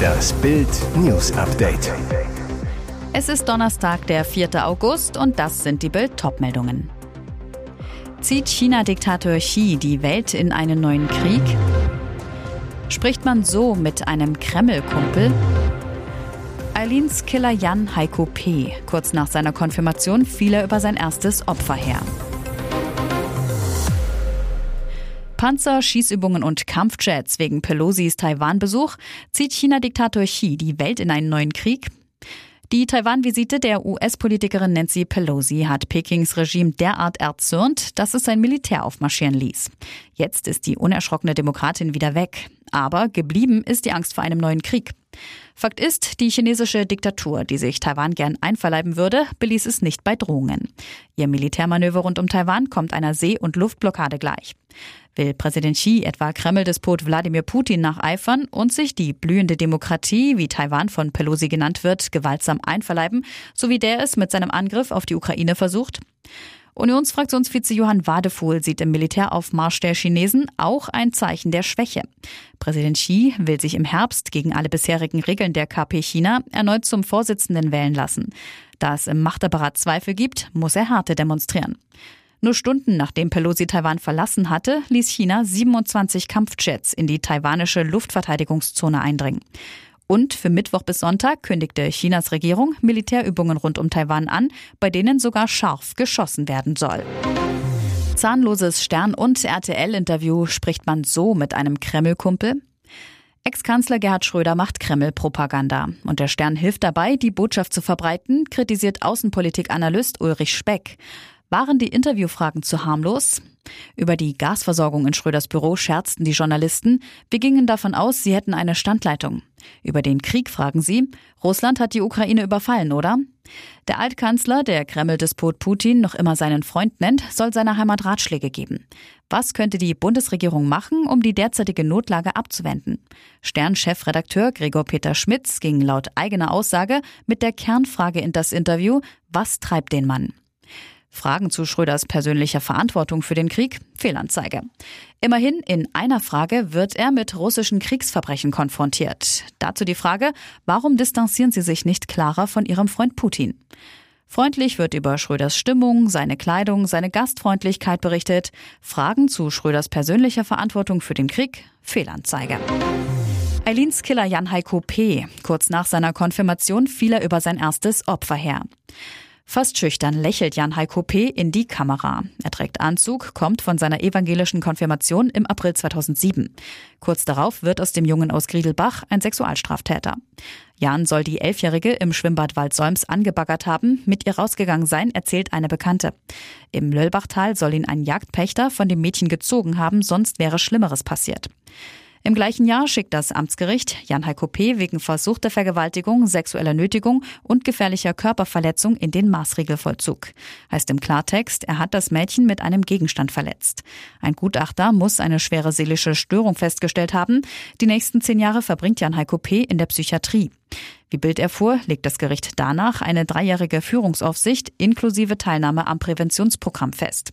Das Bild News Update. Es ist Donnerstag, der 4. August und das sind die Bild Topmeldungen. Zieht China-Diktator Xi die Welt in einen neuen Krieg? Spricht man so mit einem Kreml-Kumpel? Eileens Killer Jan Heiko P. Kurz nach seiner Konfirmation fiel er über sein erstes Opfer her. Panzer, Schießübungen und Kampfjets wegen Pelosis Taiwan-Besuch zieht China-Diktator Xi die Welt in einen neuen Krieg. Die Taiwan-Visite der US-Politikerin Nancy Pelosi hat Pekings Regime derart erzürnt, dass es sein Militär aufmarschieren ließ. Jetzt ist die unerschrockene Demokratin wieder weg. Aber geblieben ist die Angst vor einem neuen Krieg. Fakt ist, die chinesische Diktatur, die sich Taiwan gern einverleiben würde, beließ es nicht bei Drohungen. Ihr Militärmanöver rund um Taiwan kommt einer See- und Luftblockade gleich. Will Präsident Xi etwa Kreml-Despot Wladimir Putin nacheifern und sich die blühende Demokratie, wie Taiwan von Pelosi genannt wird, gewaltsam einverleiben, so wie der es mit seinem Angriff auf die Ukraine versucht? Unionsfraktionsvize Johann Wadefuhl sieht im Militäraufmarsch der Chinesen auch ein Zeichen der Schwäche. Präsident Xi will sich im Herbst gegen alle bisherigen Regeln der KP China erneut zum Vorsitzenden wählen lassen. Da es im Machtapparat Zweifel gibt, muss er Härte demonstrieren. Nur Stunden nachdem Pelosi Taiwan verlassen hatte, ließ China 27 Kampfjets in die taiwanische Luftverteidigungszone eindringen. Und für Mittwoch bis Sonntag kündigte Chinas Regierung Militärübungen rund um Taiwan an, bei denen sogar scharf geschossen werden soll. Zahnloses Stern- und RTL-Interview spricht man so mit einem Kreml-Kumpel? Ex-Kanzler Gerhard Schröder macht Kreml-Propaganda. Und der Stern hilft dabei, die Botschaft zu verbreiten, kritisiert Außenpolitik-Analyst Ulrich Speck. Waren die Interviewfragen zu harmlos? Über die Gasversorgung in Schröders Büro scherzten die Journalisten. Wir gingen davon aus, sie hätten eine Standleitung. Über den Krieg fragen sie. Russland hat die Ukraine überfallen, oder? Der Altkanzler, der Kreml-Despot Putin noch immer seinen Freund nennt, soll seiner Heimat Ratschläge geben. Was könnte die Bundesregierung machen, um die derzeitige Notlage abzuwenden? Stern-Chefredakteur Gregor Peter Schmitz ging laut eigener Aussage mit der Kernfrage in das Interview, was treibt den Mann? Fragen zu Schröders persönlicher Verantwortung für den Krieg? Fehlanzeige. Immerhin in einer Frage wird er mit russischen Kriegsverbrechen konfrontiert. Dazu die Frage, warum distanzieren Sie sich nicht klarer von Ihrem Freund Putin? Freundlich wird über Schröders Stimmung, seine Kleidung, seine Gastfreundlichkeit berichtet. Fragen zu Schröders persönlicher Verantwortung für den Krieg? Fehlanzeige. Eileens Killer Jan Heiko P. Kurz nach seiner Konfirmation fiel er über sein erstes Opfer her. Fast schüchtern lächelt Jan Heiko P. in die Kamera. Er trägt Anzug, kommt von seiner evangelischen Konfirmation im April 2007. Kurz darauf wird aus dem Jungen aus Griedelbach ein Sexualstraftäter. Jan soll die Elfjährige im Schwimmbad Waldsäums angebaggert haben, mit ihr rausgegangen sein, erzählt eine Bekannte. Im Löllbachtal soll ihn ein Jagdpächter von dem Mädchen gezogen haben, sonst wäre Schlimmeres passiert. Im gleichen Jahr schickt das Amtsgericht Jan Heiko P. wegen versuchter Vergewaltigung, sexueller Nötigung und gefährlicher Körperverletzung in den Maßregelvollzug. Heißt im Klartext, er hat das Mädchen mit einem Gegenstand verletzt. Ein Gutachter muss eine schwere seelische Störung festgestellt haben. Die nächsten zehn Jahre verbringt Jan Heiko P. in der Psychiatrie. Wie Bild erfuhr, legt das Gericht danach eine dreijährige Führungsaufsicht inklusive Teilnahme am Präventionsprogramm fest.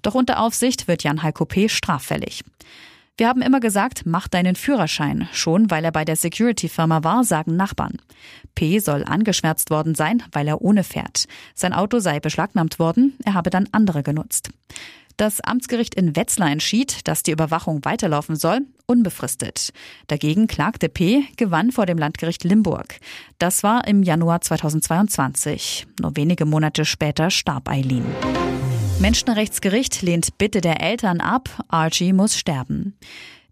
Doch unter Aufsicht wird Jan Heiko P. straffällig. Wir haben immer gesagt, mach deinen Führerschein. Schon weil er bei der Security-Firma war, sagen Nachbarn. P soll angeschwärzt worden sein, weil er ohne fährt. Sein Auto sei beschlagnahmt worden, er habe dann andere genutzt. Das Amtsgericht in Wetzlar entschied, dass die Überwachung weiterlaufen soll, unbefristet. Dagegen klagte P., gewann vor dem Landgericht Limburg. Das war im Januar 2022. Nur wenige Monate später starb Eileen. Menschenrechtsgericht lehnt Bitte der Eltern ab, Archie muss sterben.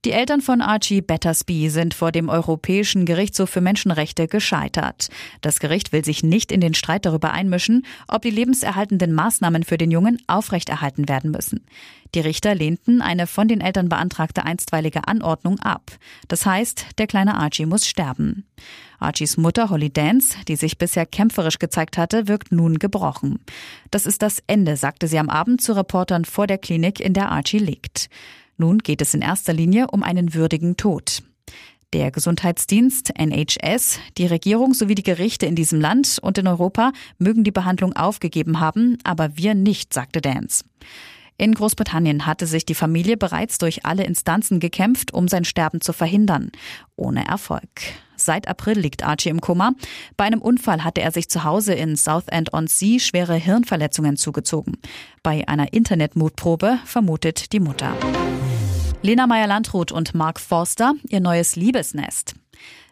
Die Eltern von Archie Battersby sind vor dem Europäischen Gerichtshof für Menschenrechte gescheitert. Das Gericht will sich nicht in den Streit darüber einmischen, ob die lebenserhaltenden Maßnahmen für den Jungen aufrechterhalten werden müssen. Die Richter lehnten eine von den Eltern beantragte einstweilige Anordnung ab. Das heißt, der kleine Archie muss sterben. Archies Mutter Holly Dance, die sich bisher kämpferisch gezeigt hatte, wirkt nun gebrochen. Das ist das Ende, sagte sie am Abend zu Reportern vor der Klinik, in der Archie liegt. Nun geht es in erster Linie um einen würdigen Tod. Der Gesundheitsdienst NHS, die Regierung sowie die Gerichte in diesem Land und in Europa mögen die Behandlung aufgegeben haben, aber wir nicht, sagte Dance. In Großbritannien hatte sich die Familie bereits durch alle Instanzen gekämpft, um sein Sterben zu verhindern. Ohne Erfolg. Seit April liegt Archie im Koma. Bei einem Unfall hatte er sich zu Hause in Southend-on-Sea schwere Hirnverletzungen zugezogen. Bei einer Internetmutprobe vermutet die Mutter. Lena Meyer-Landrut und Mark Forster, ihr neues Liebesnest.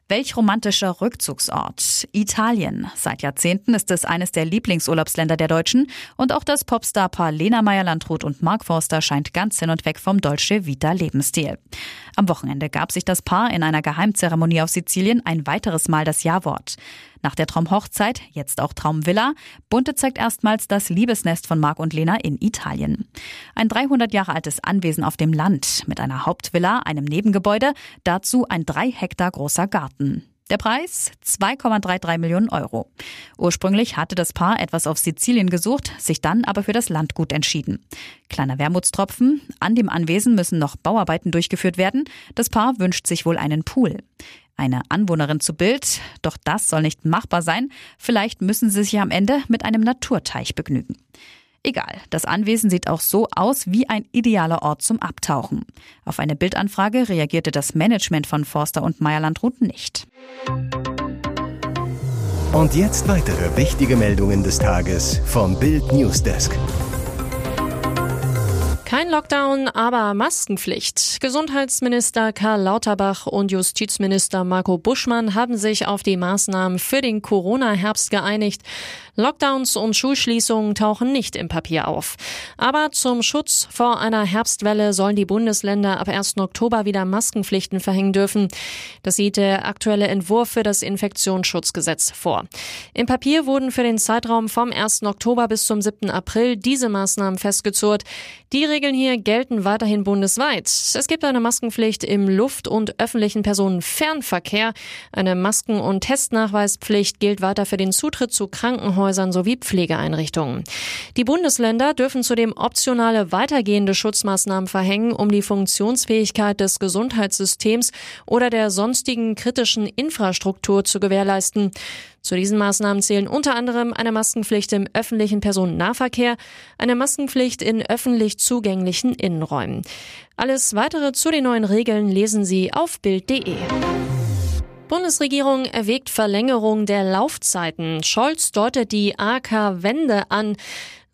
Welch romantischer Rückzugsort. Italien. Seit Jahrzehnten ist es eines der Lieblingsurlaubsländer der Deutschen und auch das Popstar-Paar Lena Meyer-Landrut und Mark Forster scheint ganz hin und weg vom Dolce Vita Lebensstil. Am Wochenende gab sich das Paar in einer Geheimzeremonie auf Sizilien ein weiteres Mal das Ja-Wort. Nach der Traumhochzeit, jetzt auch Traumvilla, Bunte zeigt erstmals das Liebesnest von Marc und Lena in Italien. Ein 300 Jahre altes Anwesen auf dem Land mit einer Hauptvilla, einem Nebengebäude, dazu ein drei Hektar großer Garten. Der Preis 2,33 Millionen Euro. Ursprünglich hatte das Paar etwas auf Sizilien gesucht, sich dann aber für das Landgut entschieden. Kleiner Wermutstropfen, an dem Anwesen müssen noch Bauarbeiten durchgeführt werden. Das Paar wünscht sich wohl einen Pool. Eine Anwohnerin zu Bild, doch das soll nicht machbar sein. Vielleicht müssen sie sich am Ende mit einem Naturteich begnügen. Egal, das Anwesen sieht auch so aus wie ein idealer Ort zum Abtauchen. Auf eine Bildanfrage reagierte das Management von Forster und Meierlandrut nicht. Und jetzt weitere wichtige Meldungen des Tages vom Bild Newsdesk. Kein Lockdown, aber Maskenpflicht. Gesundheitsminister Karl Lauterbach und Justizminister Marco Buschmann haben sich auf die Maßnahmen für den Corona-Herbst geeinigt. Lockdowns und Schulschließungen tauchen nicht im Papier auf. Aber zum Schutz vor einer Herbstwelle sollen die Bundesländer ab 1. Oktober wieder Maskenpflichten verhängen dürfen. Das sieht der aktuelle Entwurf für das Infektionsschutzgesetz vor. Im Papier wurden für den Zeitraum vom 1. Oktober bis zum 7. April diese Maßnahmen festgezurrt. Die Regeln hier gelten weiterhin bundesweit. Es gibt eine Maskenpflicht im Luft- und öffentlichen Personenfernverkehr. Eine Masken- und Testnachweispflicht gilt weiter für den Zutritt zu Krankenhäusern sowie Pflegeeinrichtungen. Die Bundesländer dürfen zudem optionale weitergehende Schutzmaßnahmen verhängen, um die Funktionsfähigkeit des Gesundheitssystems oder der sonstigen kritischen Infrastruktur zu gewährleisten. Zu diesen Maßnahmen zählen unter anderem eine Maskenpflicht im öffentlichen Personennahverkehr, eine Maskenpflicht in öffentlich zugänglichen Innenräumen. Alles weitere zu den neuen Regeln lesen Sie auf Bild.de. Bundesregierung erwägt Verlängerung der Laufzeiten. Scholz deutet die AK-Wende an.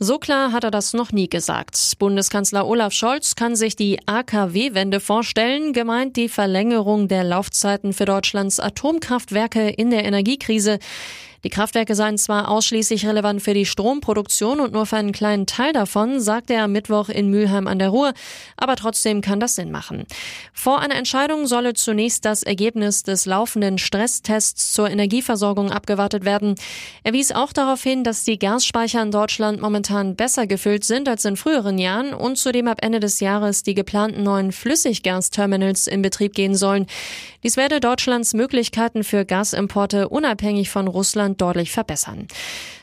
So klar hat er das noch nie gesagt. Bundeskanzler Olaf Scholz kann sich die AKW-Wende vorstellen, gemeint die Verlängerung der Laufzeiten für Deutschlands Atomkraftwerke in der Energiekrise. Die Kraftwerke seien zwar ausschließlich relevant für die Stromproduktion und nur für einen kleinen Teil davon, sagte er am Mittwoch in Mülheim an der Ruhr, aber trotzdem kann das Sinn machen. Vor einer Entscheidung solle zunächst das Ergebnis des laufenden Stresstests zur Energieversorgung abgewartet werden. Er wies auch darauf hin, dass die Gasspeicher in Deutschland momentan besser gefüllt sind als in früheren Jahren und zudem ab Ende des Jahres die geplanten neuen Flüssiggasterminals in Betrieb gehen sollen. Dies werde Deutschlands Möglichkeiten für Gasimporte unabhängig von Russland Deutschland deutlich verbessern.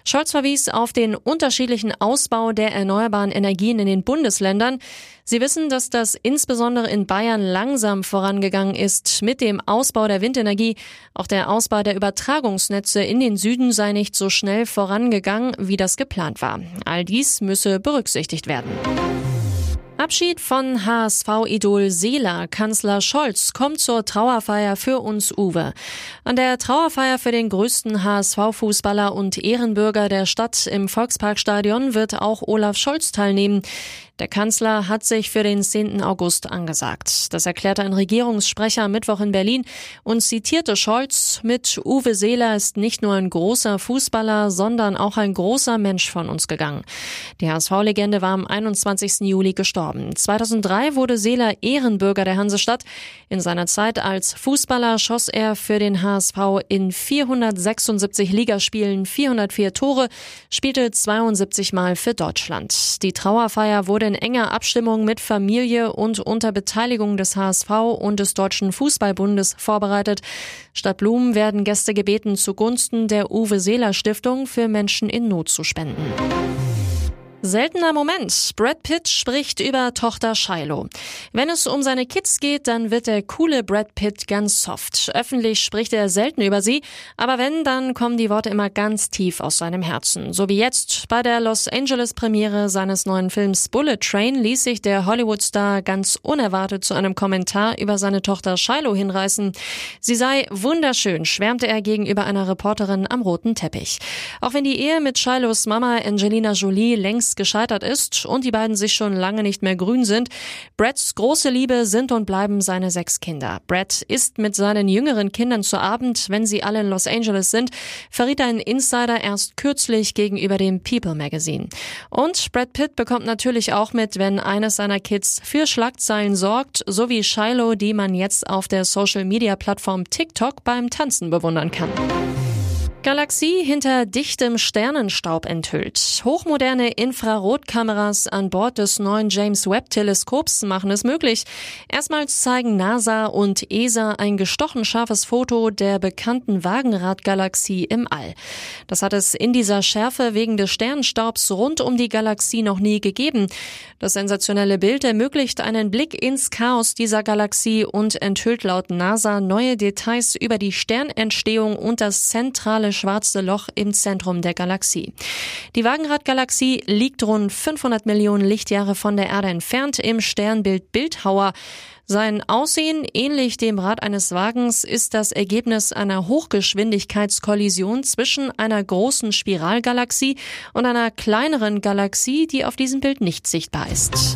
Scholz verwies auf den unterschiedlichen Ausbau der erneuerbaren Energien in den Bundesländern. Sie wissen, dass das insbesondere in Bayern langsam vorangegangen ist mit dem Ausbau der Windenergie. Auch der Ausbau der Übertragungsnetze in den Süden sei nicht so schnell vorangegangen, wie das geplant war. All dies müsse berücksichtigt werden. Abschied von HSV-Idol Seela. Kanzler Scholz kommt zur Trauerfeier für uns Uwe. An der Trauerfeier für den größten HSV-Fußballer und Ehrenbürger der Stadt im Volksparkstadion wird auch Olaf Scholz teilnehmen. Der Kanzler hat sich für den 10. August angesagt. Das erklärte ein Regierungssprecher Mittwoch in Berlin und zitierte Scholz mit Uwe Seeler ist nicht nur ein großer Fußballer, sondern auch ein großer Mensch von uns gegangen. Die HSV-Legende war am 21. Juli gestorben. 2003 wurde Seeler Ehrenbürger der Hansestadt. In seiner Zeit als Fußballer schoss er für den HSV in 476 Ligaspielen 404 Tore, spielte 72 Mal für Deutschland. Die Trauerfeier wurde in enger Abstimmung mit Familie und unter Beteiligung des HSV und des Deutschen Fußballbundes vorbereitet. Statt Blumen werden Gäste gebeten, zugunsten der Uwe Seeler Stiftung für Menschen in Not zu spenden. Seltener Moment. Brad Pitt spricht über Tochter Shiloh. Wenn es um seine Kids geht, dann wird der coole Brad Pitt ganz soft. Öffentlich spricht er selten über sie, aber wenn, dann kommen die Worte immer ganz tief aus seinem Herzen. So wie jetzt bei der Los Angeles Premiere seines neuen Films Bullet Train ließ sich der Hollywood-Star ganz unerwartet zu einem Kommentar über seine Tochter Shiloh hinreißen. Sie sei wunderschön, schwärmte er gegenüber einer Reporterin am roten Teppich. Auch wenn die Ehe mit Shilohs Mama Angelina Jolie längst längst gescheitert ist und die beiden sich schon lange nicht mehr grün sind. Brads große Liebe sind und bleiben seine sechs Kinder. Brad isst mit seinen jüngeren Kindern zu Abend, wenn sie alle in Los Angeles sind, verriet ein Insider erst kürzlich gegenüber dem People Magazine. Und Brad Pitt bekommt natürlich auch mit, wenn eines seiner Kids für Schlagzeilen sorgt, so wie Shiloh, die man jetzt auf der Social Media Plattform TikTok beim Tanzen bewundern kann. Galaxie hinter dichtem Sternenstaub enthüllt. Hochmoderne Infrarotkameras an Bord des neuen James Webb Teleskops machen es möglich. Erstmals zeigen NASA und ESA ein gestochen scharfes Foto der bekannten Wagenradgalaxie im All. Das hat es in dieser Schärfe wegen des Sternenstaubs rund um die Galaxie noch nie gegeben. Das sensationelle Bild ermöglicht einen Blick ins Chaos dieser Galaxie und enthüllt laut NASA neue Details über die Sternentstehung und das zentrale schwarze Loch im Zentrum der Galaxie. Die Wagenrad-Galaxie liegt rund 500 Millionen Lichtjahre von der Erde entfernt im Sternbild Bildhauer. Sein Aussehen, ähnlich dem Rad eines Wagens, ist das Ergebnis einer Hochgeschwindigkeitskollision zwischen einer großen Spiralgalaxie und einer kleineren Galaxie, die auf diesem Bild nicht sichtbar ist.